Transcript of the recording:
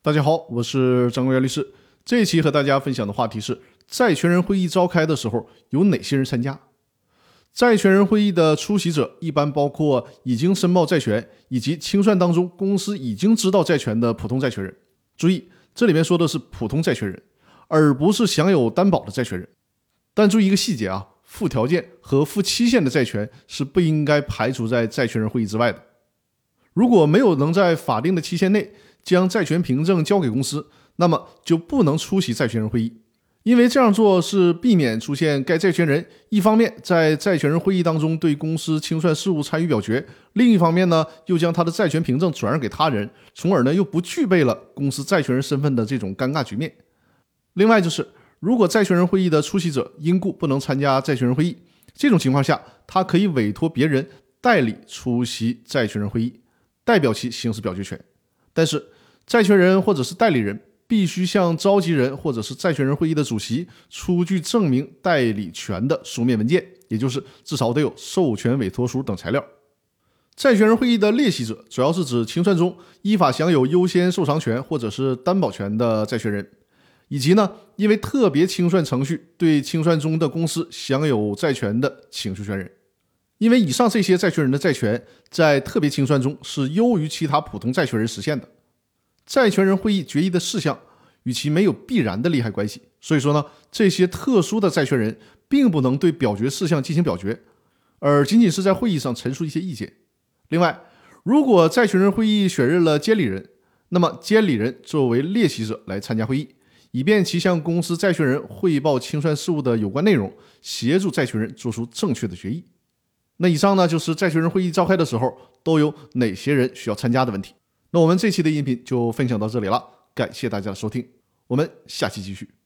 大家好，我是张国元律师。这一期和大家分享的话题是：债权人会议召开的时候有哪些人参加？债权人会议的出席者一般包括已经申报债权以及清算当中公司已经知道债权的普通债权人。注意，这里面说的是普通债权人，而不是享有担保的债权人。但注意一个细节啊，附条件和附期限的债权是不应该排除在债权人会议之外的。如果没有能在法定的期限内将债权凭证交给公司，那么就不能出席债权人会议，因为这样做是避免出现该债权人一方面在债权人会议当中对公司清算事务参与表决，另一方面呢又将他的债权凭证转让给他人，从而呢又不具备了公司债权人身份的这种尴尬局面。另外就是，如果债权人会议的出席者因故不能参加债权人会议，这种情况下，他可以委托别人代理出席债权人会议。代表其行使表决权，但是债权人或者是代理人必须向召集人或者是债权人会议的主席出具证明代理权的书面文件，也就是至少得有授权委托书等材料。债权人会议的列席者主要是指清算中依法享有优先受偿权或者是担保权的债权人，以及呢因为特别清算程序对清算中的公司享有债权的请求权人。因为以上这些债权人的债权在特别清算中是优于其他普通债权人实现的，债权人会议决议的事项与其没有必然的利害关系，所以说呢，这些特殊的债权人并不能对表决事项进行表决，而仅仅是在会议上陈述一些意见。另外，如果债权人会议选任了监理人，那么监理人作为列席者来参加会议，以便其向公司债权人汇报清算事务的有关内容，协助债权人做出正确的决议。那以上呢，就是债权人会议召开的时候都有哪些人需要参加的问题。那我们这期的音频就分享到这里了，感谢大家的收听，我们下期继续。